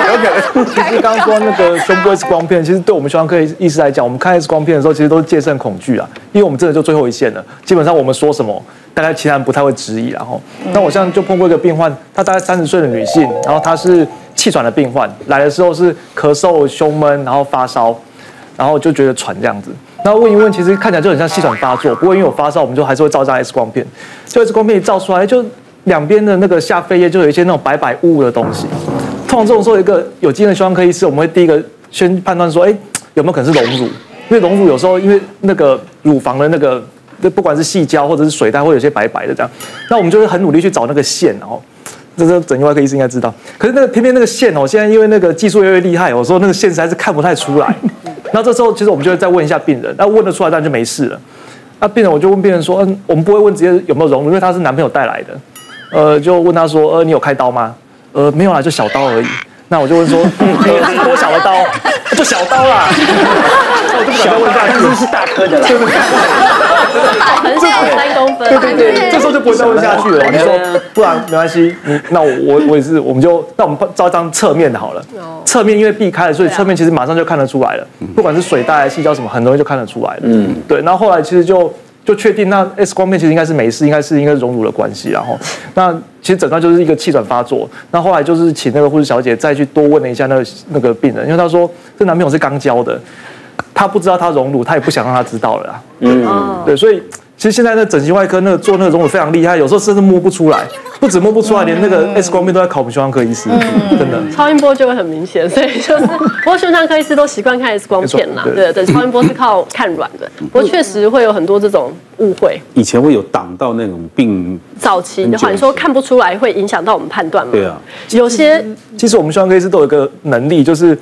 有可能。其实刚刚说那个胸部 X 光片，其实对我们胸腔科医师来讲，我们看 X 光片的时候，其实都是戒慎恐惧啊，因为我们真的就最后一线了。基本上我们说什么，大概其他人不太会质疑。然后，那我现在就碰过一个病患，她大概三十岁的女性，然后她是气喘的病患，来的时候是咳嗽、胸闷，然后发烧，然后就觉得喘这样子。然后问一问，其实看起来就很像气喘发作，不过因为有发烧，我们就还是会照张 X 光片。就 X 光片一照出来，就两边的那个下肺叶就有一些那种白白雾雾的东西。通常这种时候，一个有经验的胸腔科医师，我们会第一个先判断说，哎，有没有可能是隆乳？因为隆乳有时候因为那个乳房的那个不管是细胶或者是水袋，会有些白白的这样。那我们就会很努力去找那个线，然后这是整形外科医师应该知道。可是那个偏偏那个线哦，现在因为那个技术越来越厉害，我说那个线实在是看不太出来。那这时候其实我们就会再问一下病人，那问得出来当然就没事了。那病人我就问病人说，嗯，我们不会问直接有没有隆乳，因为他是男朋友带来的。呃，就问他说，呃，你有开刀吗？呃，没有啦，就小刀而已。那我就问说，嗯，是多小的刀？就小刀啦。我就不敢再问下去，但是是大颗的啦。可能是两三公分。对对对，这时候就不会再问下去了。你说，不然没关系，你那我我我也是，我们就那我们照一张侧面的好了。侧面因为避开了，所以侧面其实马上就看得出来了。不管是水袋、细胶什么，很容易就看得出来了。嗯，对。然后后来其实就。就确定那 X 光片其实应该是没事，应该是应该是溶乳的关系，然后那其实诊断就是一个气喘发作。那后来就是请那个护士小姐再去多问了一下那个那个病人，因为她说这男朋友是刚交的，她不知道他溶乳，她也不想让他知道了啦。嗯，对，所以。其实现在那整形外科那个做那个隆乳非常厉害，有时候甚至摸不出来，不止摸不出来，连那个 X 光片都在考我们胸腔科医师，真的。超音波就会很明显，所以就是，不过胸腔科医师都习惯看 X 光片啦，对对，超音波是靠看软的，不过确实会有很多这种误会。以前会有挡到那种病早期的话，你说看不出来会影响到我们判断吗？对啊，有些其实我们胸腔科医师都有一个能力，就是。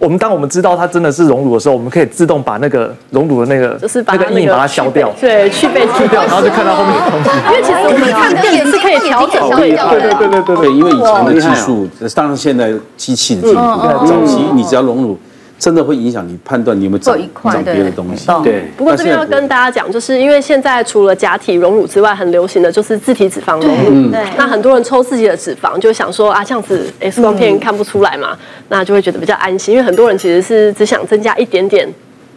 我们当我们知道它真的是熔炉的时候，我们可以自动把那个熔炉的那个就是那个印把它消掉，对，去被去掉，然后就看到后面的东西。因为其实我们看电影是可以调整对的，对对对对对对。因为以前的技术，当然现在机器的技术，早期你只要熔乳。真的会影响你判断你有没有长长别的东西。对，不过这边要跟大家讲，就是因为现在除了假体隆乳之外，很流行的就是自体脂肪隆乳。对，那很多人抽自己的脂肪，就想说啊，这样子 X 光片看不出来嘛，那就会觉得比较安心。因为很多人其实是只想增加一点点。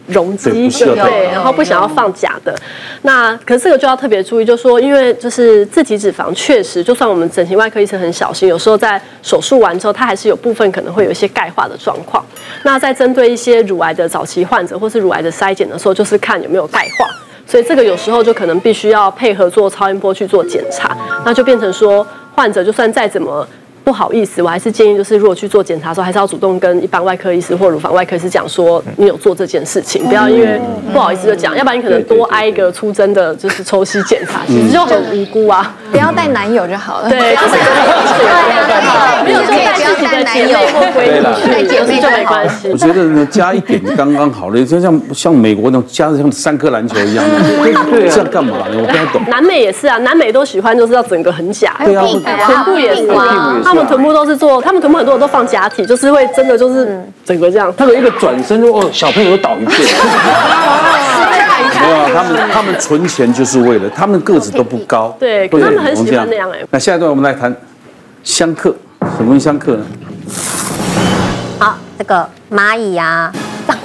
容积对，然后不想要放假的，那可是这个就要特别注意，就是说，因为就是自体脂肪确实，就算我们整形外科医生很小心，有时候在手术完之后，它还是有部分可能会有一些钙化的状况。那在针对一些乳癌的早期患者或是乳癌的筛检的时候，就是看有没有钙化，所以这个有时候就可能必须要配合做超音波去做检查，那就变成说患者就算再怎么。不好意思，我还是建议，就是如果去做检查的时候，还是要主动跟一般外科医师或乳房外科医师讲说你有做这件事情，不要因为不好意思就讲，要不然你可能多挨一个出针的，就是抽吸检查，其实就很无辜啊。不要带男友就好了。对，就是没有就带自己的姐妹或闺蜜，带姐妹就没关系。我觉得呢，加一点刚刚好了，就像像美国那种加的像三颗篮球一样的，对，这样干嘛呢？我不太懂。南美也是啊，南美都喜欢就是要整个很假，对啊，臀部也是啊。他们臀部都是做，他们臀部很多人都放假体，就是会真的就是整个这样。他的一个转身，哦，小朋友都倒一片。没有，他们他们存钱就是为了，他们个子都不高，对，他们很喜欢那样哎。那下一段我们来谈相克，什么相克呢？好，这个蚂蚁呀。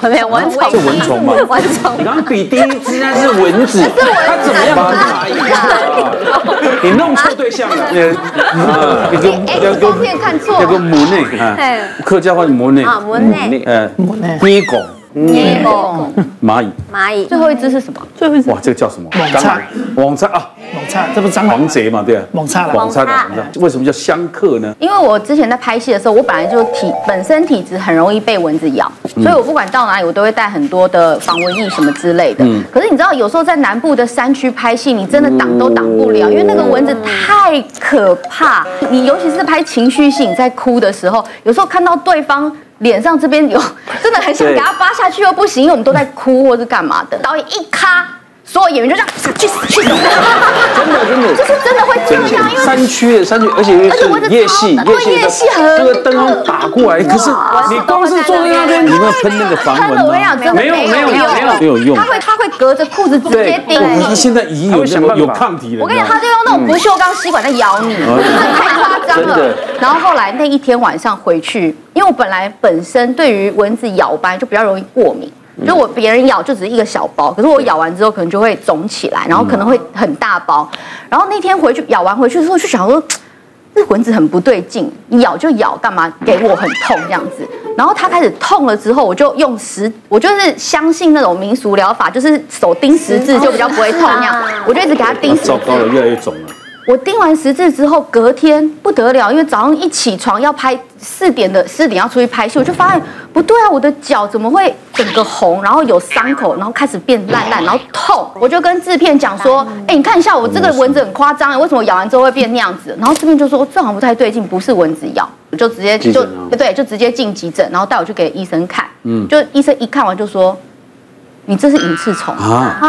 没有蚊虫？是蚊虫吗？蚊虫。你刚刚比第一只那是蚊子，它怎么样当蚂蚁？你弄错对象了。呃，有个有个图片看错，有个母内啊，客家话母内啊，母内，呃，母内，咩狗。蚂蚁，蚂蚁，蚂蚁，最后一只是什么？最后一只哇，这个叫什么？猛叉，猛叉啊，猛叉，这不是蟑螂？王贼嘛，对啊，猛叉，猛叉的，为什么叫相克呢？因为我之前在拍戏的时候，我本来就体本身体质很容易被蚊子咬，所以我不管到哪里，我都会带很多的防蚊液什么之类的。可是你知道，有时候在南部的山区拍戏，你真的挡都挡不了，因为那个蚊子太可怕。你尤其是拍情绪戏，你在哭的时候，有时候看到对方。脸上这边有，真的很想给他扒下去又不行，因为我们都在哭或是干嘛的。导演一咔，所有演员就这样去死去死，真的真的，就是真的会这样，因为山区的山区，而且而且夜戏，夜戏很这个灯打过来，可是你光是坐在那边，你会喷那个防蚊吗？没有没有没有没有用，他会他会隔着裤子直接叮你。他现在已经有有抗体了。我跟你讲，他就用那种不锈钢吸管在咬你，太夸张了。然后后来那一天晚上回去。因为我本来本身对于蚊子咬斑就比较容易过敏，就我别人咬就只是一个小包，可是我咬完之后可能就会肿起来，然后可能会很大包。然后那天回去咬完回去之后，就想说这蚊子很不对劲，你咬就咬，干嘛给我很痛这样子？然后它开始痛了之后，我就用十，我就是相信那种民俗疗法，就是手钉十字就比较不会痛那样，我就一直给它钉十字。糟糕了，越来越肿了。我订完十字之后，隔天不得了，因为早上一起床要拍四点的四点要出去拍戏，我就发现不对啊，我的脚怎么会整个红，然后有伤口，然后开始变烂烂，然后痛。我就跟制片讲说，哎，你看一下我这个蚊子很夸张，为什么咬完之后会变那样子？然后制片就说这好像不太对劲，不是蚊子咬，我就直接就对，就直接进急诊，然后带我去给医生看。嗯，就医生一看完就说。你这是隐翅虫啊，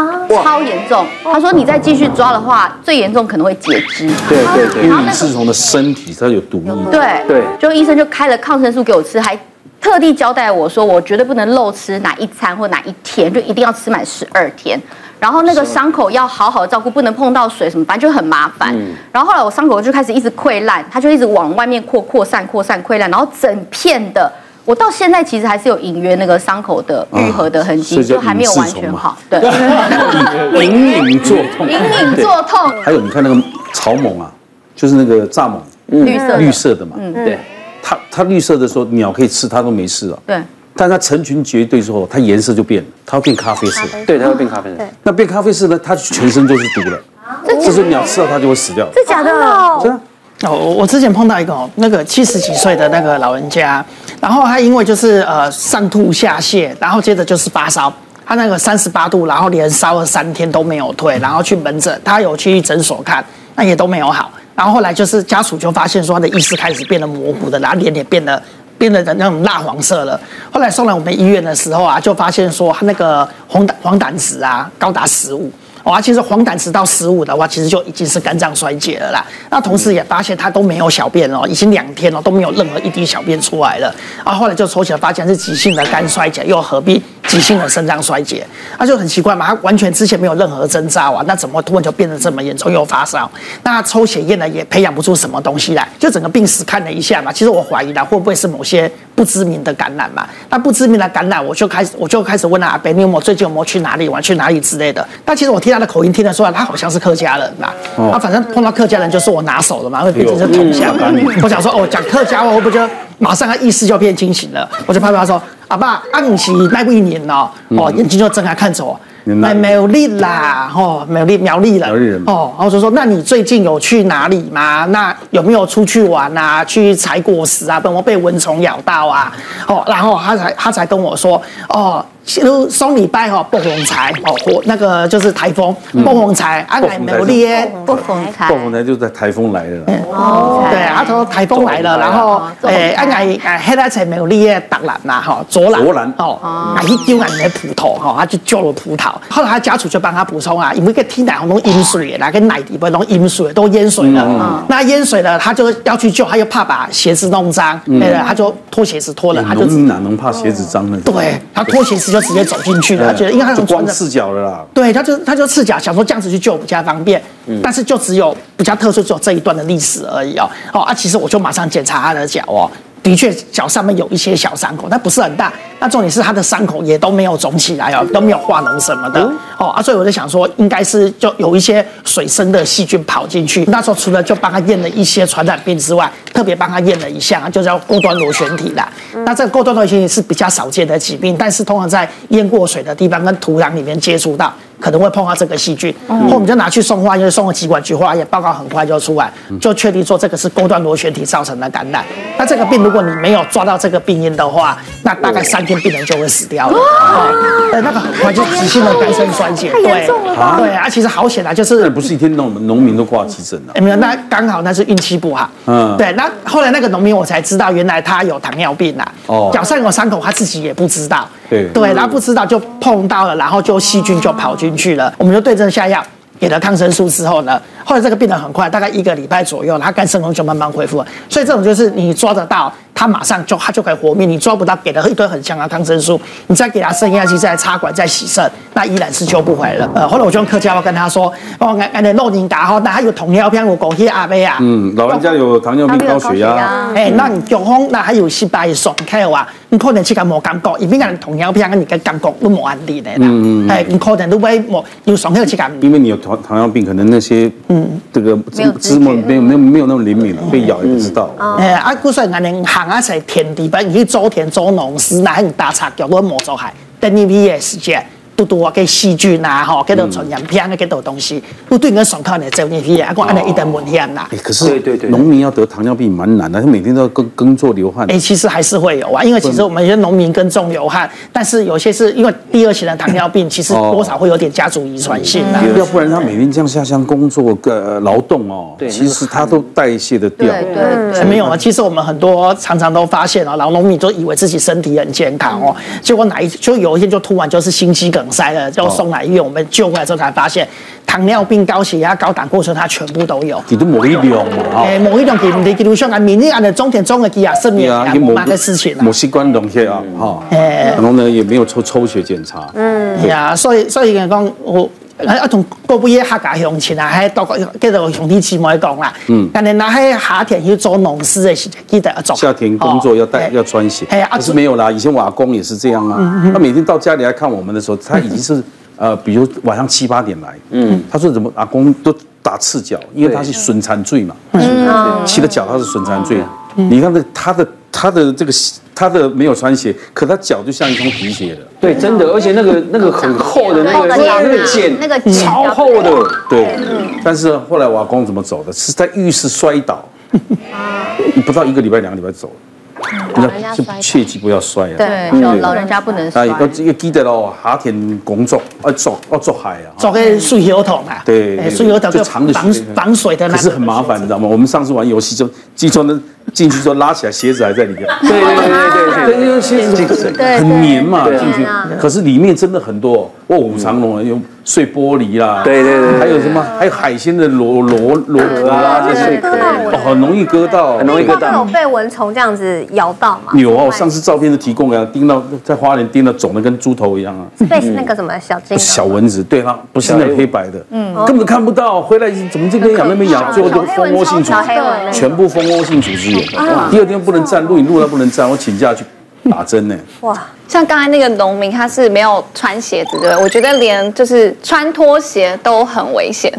超严重。他说你再继续抓的话，最严重可能会截肢。对对对，因为隐翅虫的身体它有毒。对对，就医生就开了抗生素给我吃，还特地交代我说，我绝对不能漏吃哪一餐或哪一天，就一定要吃满十二天。然后那个伤口要好好照顾，不能碰到水什么，反正就很麻烦。然后后来我伤口就开始一直溃烂，它就一直往外面扩扩散扩散溃烂，然后整片的。我到现在其实还是有隐约那个伤口的愈合的痕迹，就还没有完全好。对，隐隐作痛，隐隐作痛。还有你看那个草蜢啊，就是那个蚱蜢，绿色绿色的嘛。嗯，对。它它绿色的时候，鸟可以吃，它都没事啊。对。但它成群结队之后，它颜色就变了，它会变咖啡色。对，它会变咖啡色。那变咖啡色呢？它全身都是毒了。这是鸟吃了它就会死掉。这假的？真的。哦，我之前碰到一个哦那个七十几岁的那个老人家，然后他因为就是呃上吐下泻，然后接着就是发烧，他那个三十八度，然后连烧了三天都没有退，然后去门诊，他有去诊所看，那也都没有好，然后后来就是家属就发现说他的意识开始变得模糊的，然后脸也变得变得那种蜡黄色了，后来送来我们医院的时候啊，就发现说他那个黄疸黄疸值啊高达十五。哇，其实黄疸值到十五的话，其实就已经是肝脏衰竭了啦。那同时也发现他都没有小便哦，已经两天了都没有任何一滴小便出来了。然后来就抽起来发现是急性的肝衰竭，又何必急性的肾脏衰竭，那就很奇怪嘛，他完全之前没有任何征兆啊，那怎么突然就变得这么严重又发烧？那抽血验呢也培养不出什么东西来，就整个病史看了一下嘛，其实我怀疑的会不会是某些不知名的感染嘛？那不知名的感染，我就开始我就开始问他阿伯，你有没有最近有没有去哪里玩，去哪里之类的？但其实我听他的口音听得出来，他好像是客家人呐。他反正碰到客家人就是我拿手的嘛，会变成是同乡。我想说哦，讲客家话，我不就马上他意识就变清醒了？我就拍拍他说。阿爸，阿你是那一年哦，哦，眼睛就睁开看着我，苗栗啦，哦，苗栗苗栗了，哦，然后就说，那你最近有去哪里吗？那有没有出去玩啊？去采果实啊？有没有被蚊虫咬到啊？哦，然后他才他才跟我说，哦。就双礼拜哈，暴风财哦，或那个就是台风，暴风财，安来没有咧，暴风财，暴风财就在台风来了，哦，对，他说台风来了，然后诶，安来诶，黑来才没有咧，白兰呐，哈，卓兰，卓兰。哦，啊，一丢俺的葡萄哈，他就救了葡萄，后来他家属就帮他补充啊，因为个天台好多淹水啦，跟奶底不都淹水，都淹水了，那淹水了，他就要去救，他又怕把鞋子弄脏，对了，他就脱鞋子脱了，他就哪能怕鞋子脏呢？对，他脱鞋子就。直接走进去了，他觉得因为他是光赤脚了啦。对，他就他就赤脚，想说这样子去救比较方便。嗯，但是就只有比较特殊，只有这一段的历史而已哦。哦啊，其实我就马上检查他的脚哦。的确，脚上面有一些小伤口，但不是很大。那重点是他的伤口也都没有肿起来哦，都没有化脓什么的。哦啊，所以我就想说，应该是就有一些水生的细菌跑进去。那时候除了就帮他验了一些传染病之外，特别帮他验了一项，就叫高端螺旋体啦。那这个高端螺旋体是比较少见的疾病，但是通常在淹过水的地方跟土壤里面接触到。可能会碰到这个细菌，然后我们就拿去送化验，送了几管局化验，报告很快就出来，就确定说这个是钩端螺旋体造成的感染。那这个病如果你没有抓到这个病因的话，那大概三天病人就会死掉了。对，那个很快就急性的肝肾衰竭。对，对啊，其实好险啊，就是不是一天农农民都挂急诊了。没有，那刚好那是运气不好。嗯，对，那后来那个农民我才知道，原来他有糖尿病啊。哦，脚上有伤口，他自己也不知道。对，然后不知道就碰到了，然后就细菌就跑进去了，我们就对症下药，给了抗生素之后呢，后来这个病人很快，大概一个礼拜左右，他肝肾功就慢慢恢复了。所以这种就是你抓得到。他马上就他就可以活命，你抓不到，给了一堆很强的抗生素，你再给他升下去，再插管，再洗肾，那依然是救不回来了。呃，后来我就用客家话跟他说，哦，俺俺的老人家哈，那还有糖尿病，我讲起阿伯啊，嗯，老人家有糖尿病、高血压，哎、那你中风，那还有失败爽开话，你可能去个无感觉，因为俺糖尿病，你个感觉都无安利的啦，嗯嗯，哎，你可能都会无有爽开去个，因为你有糖糖尿病，可能那些嗯，这个芝芝麻没有没有没有那么灵敏了，被咬也不知道。哎，啊，估算俺能行啊在田地里面你去种田种农事那很大差叫都莫做海等你毕业时间时间，嘟嘟啊，给细菌啊，哈，给度传染病啊，给度东西，不对人爽快的走进去啊，讲安尼一点问题啊。可是农民要得糖尿病蛮难的，他每天都要耕耕作流汗。哎，其实还是会有啊，因为其实我们一些农民耕种流汗，但是有些是因为第二型的糖尿病，其实多少会有点家族遗传性的。要不然他每天这样下乡工作、个劳动哦，其实他都代谢的掉。对对对，没有啊，其实我们很多常常都发现啊，老农民都以为自己身体很健康哦，结果哪一就有一天就突然就是心肌梗塞了，就送来医院，我们救回来之后才发现，糖尿病、高血压、高胆固醇，它全部都有。你都某一种嘛，哎，某一种给你记录上啊，明日按的中点中的机啊，生命啊，某个事情啊，某些关东西啊，哈，哎，然后呢也没有抽抽血检查，嗯，呀，所以所以讲我。啊，从各位客家乡亲啊，还多个叫做兄弟姊妹讲啦。嗯。但你那喺夏天去做农事的时，记得要做。夏天工作要带要穿鞋。哎，可是没有啦，以前瓦工也是这样啊。他每天到家里来看我们的时候，他已经是 呃，比如晚上七八点来。嗯。他说怎么阿公都打赤脚，因为他是损残罪嘛。嗯。骑的脚他是损残罪。你看这他的他的这个他的没有穿鞋，可他脚就像一双皮鞋的。对，真的，而且那个那个很厚的那个那个茧，那个超厚的。对，但是后来我阿公怎么走的？是在浴室摔倒，不到一个礼拜，两个礼拜走。老人家摔，切记不要摔啊！对，老人家不能摔。要要记得咯，夏天工作要做要做海啊，做个水油桶啊。对，水油桶就防防水的。可是很麻烦，你知道吗？我们上次玩游戏就记住那。进去之后拉起来，鞋子还在里面。对对对对对，因为鞋子很黏嘛，进去。可是里面真的很多卧虎藏龙啊，有碎玻璃啦，对对对，还有什么？还有海鲜的螺螺螺壳啊，这些哦，很容易割到，很容易割到。有被蚊虫这样子咬到吗？有啊，我上次照片是提供了，叮到在花莲叮到肿的跟猪头一样啊。被那个什么小精？小蚊子，对它，不是那个黑白的，嗯，根本看不到。回来怎么这边痒那边痒，最后就蜂窝性组织，全部蜂窝性组织炎。第二天不能站，录影录到不能站，我请假去打针呢。哇，像刚才那个农民，他是没有穿鞋子，对不对？我觉得连就是穿拖鞋都很危险。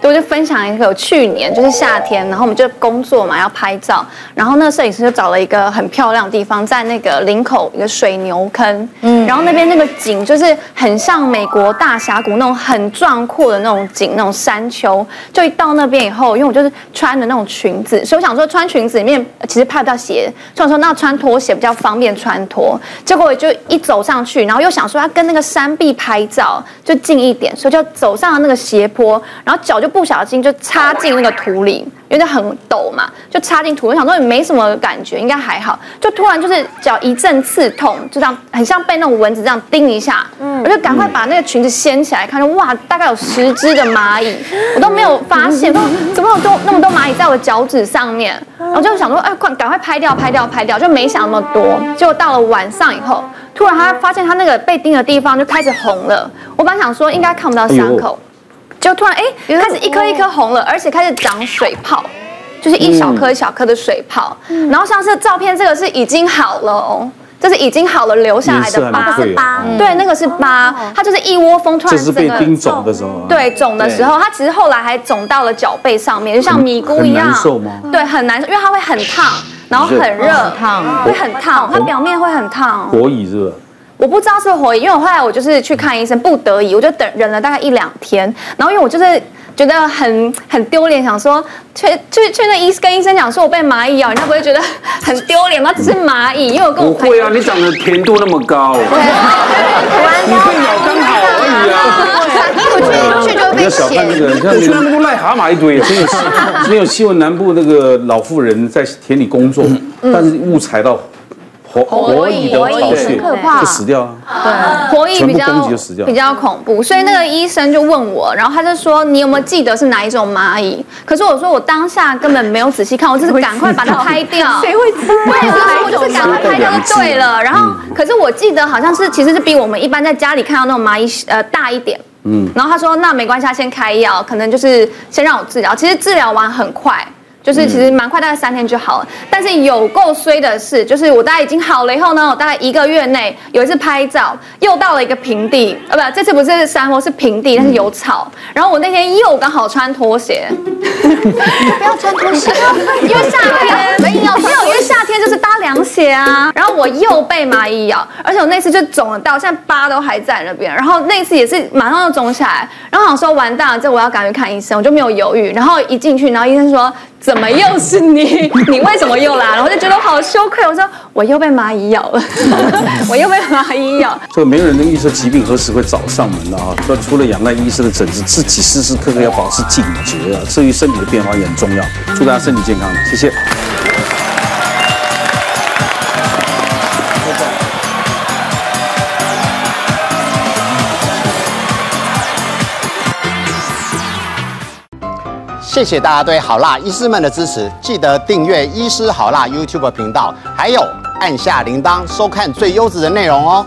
对，我就分享一个，去年就是夏天，然后我们就工作嘛，要拍照，然后那个摄影师就找了一个很漂亮的地方，在那个林口一个水牛坑，嗯，然后那边那个景就是很像美国大峡谷那种很壮阔的那种景，那种山丘。就一到那边以后，因为我就是穿的那种裙子，所以我想说穿裙子里面其实拍不到鞋，所以我说那穿拖鞋比较方便穿脱。结果我就一走上去，然后又想说要跟那个山壁拍照，就近一点，所以就走上了那个斜坡，然后脚就。不小心就插进那个土里，因为它很陡嘛，就插进土。我想说也没什么感觉，应该还好。就突然就是脚一阵刺痛，就这样很像被那种蚊子这样叮一下。嗯，我就赶快把那个裙子掀起来，看说哇，大概有十只的蚂蚁，我都没有发现，说怎么有多那么多蚂蚁在我的脚趾上面。然后就想说，哎，快赶快拍掉，拍掉，拍掉，就没想那么多。结果到了晚上以后，突然他发现他那个被叮的地方就开始红了。我本来想说应该看不到伤口。就突然哎，开始一颗一颗红了，而且开始长水泡，就是一小颗一小颗的水泡。然后像是照片，这个是已经好了哦，这是已经好了留下来的疤，是疤，对，那个是疤，它就是一窝蜂突然整个肿的时候，对，肿的时候，它其实后来还肿到了脚背上面，就像米菇一样，难受吗？对，很难受，因为它会很烫，然后很热，烫，会很烫，它表面会很烫。火蚁是不是？我不知道是火蚁，因为我后来我就是去看医生，不得已我就等忍了大概一两天，然后因为我就是觉得很很丢脸，想说去去去那医跟医生讲说我被蚂蚁咬，人家不会觉得很丢脸吗？只是蚂蚁，因为我跟我不会啊，你长得甜度那么高，对你被咬刚好而已啊，我去去就被小看那个，你看去那么多癞蛤蟆一堆，真有真有新闻南部那个老妇人在田里工作，但是误踩到。火火蚁的巢穴，可怕，就死掉啊！对，火蚁比较比较恐怖，所以那个医生就问我，然后他就说：“你有没有记得是哪一种蚂蚁？”可是我说我当下根本没有仔细看，我就是赶快把它拍掉。谁会知道？对，我就是赶快拍掉就对了。然后，可是我记得好像是其实是比我们一般在家里看到那种蚂蚁呃大一点。嗯。然后他说：“那没关系，他先开药，可能就是先让我治疗。其实治疗完很快。”就是其实蛮快，大概三天就好了。但是有够衰的是，就是我大概已经好了以后呢，我大概一个月内有一次拍照，又到了一个平地，呃，不，这次不是山坡，是平地，但是有草。然后我那天又刚好穿拖鞋，不要穿拖鞋，因为夏天没有，没有，因为夏天就是搭凉鞋啊。然后我又被蚂蚁咬，而且我那次就肿了到现在疤都还在那边。然后那次也是马上就肿起来，然后想说完蛋了，这我要赶紧看医生，我就没有犹豫。然后一进去，然后医生说。怎么又是你？你为什么又来了？然后就觉得我好羞愧。我说我又被蚂蚁咬了，我又被蚂蚁咬。所以没有人能预测疾病何时会找上门的啊！说除了仰赖医生的诊治，自己时时刻刻要保持警觉啊！至于身体的变化也很重要。祝大家身体健康，谢谢。谢谢大家对好辣医师们的支持，记得订阅医师好辣 YouTube 频道，还有按下铃铛收看最优质的内容哦。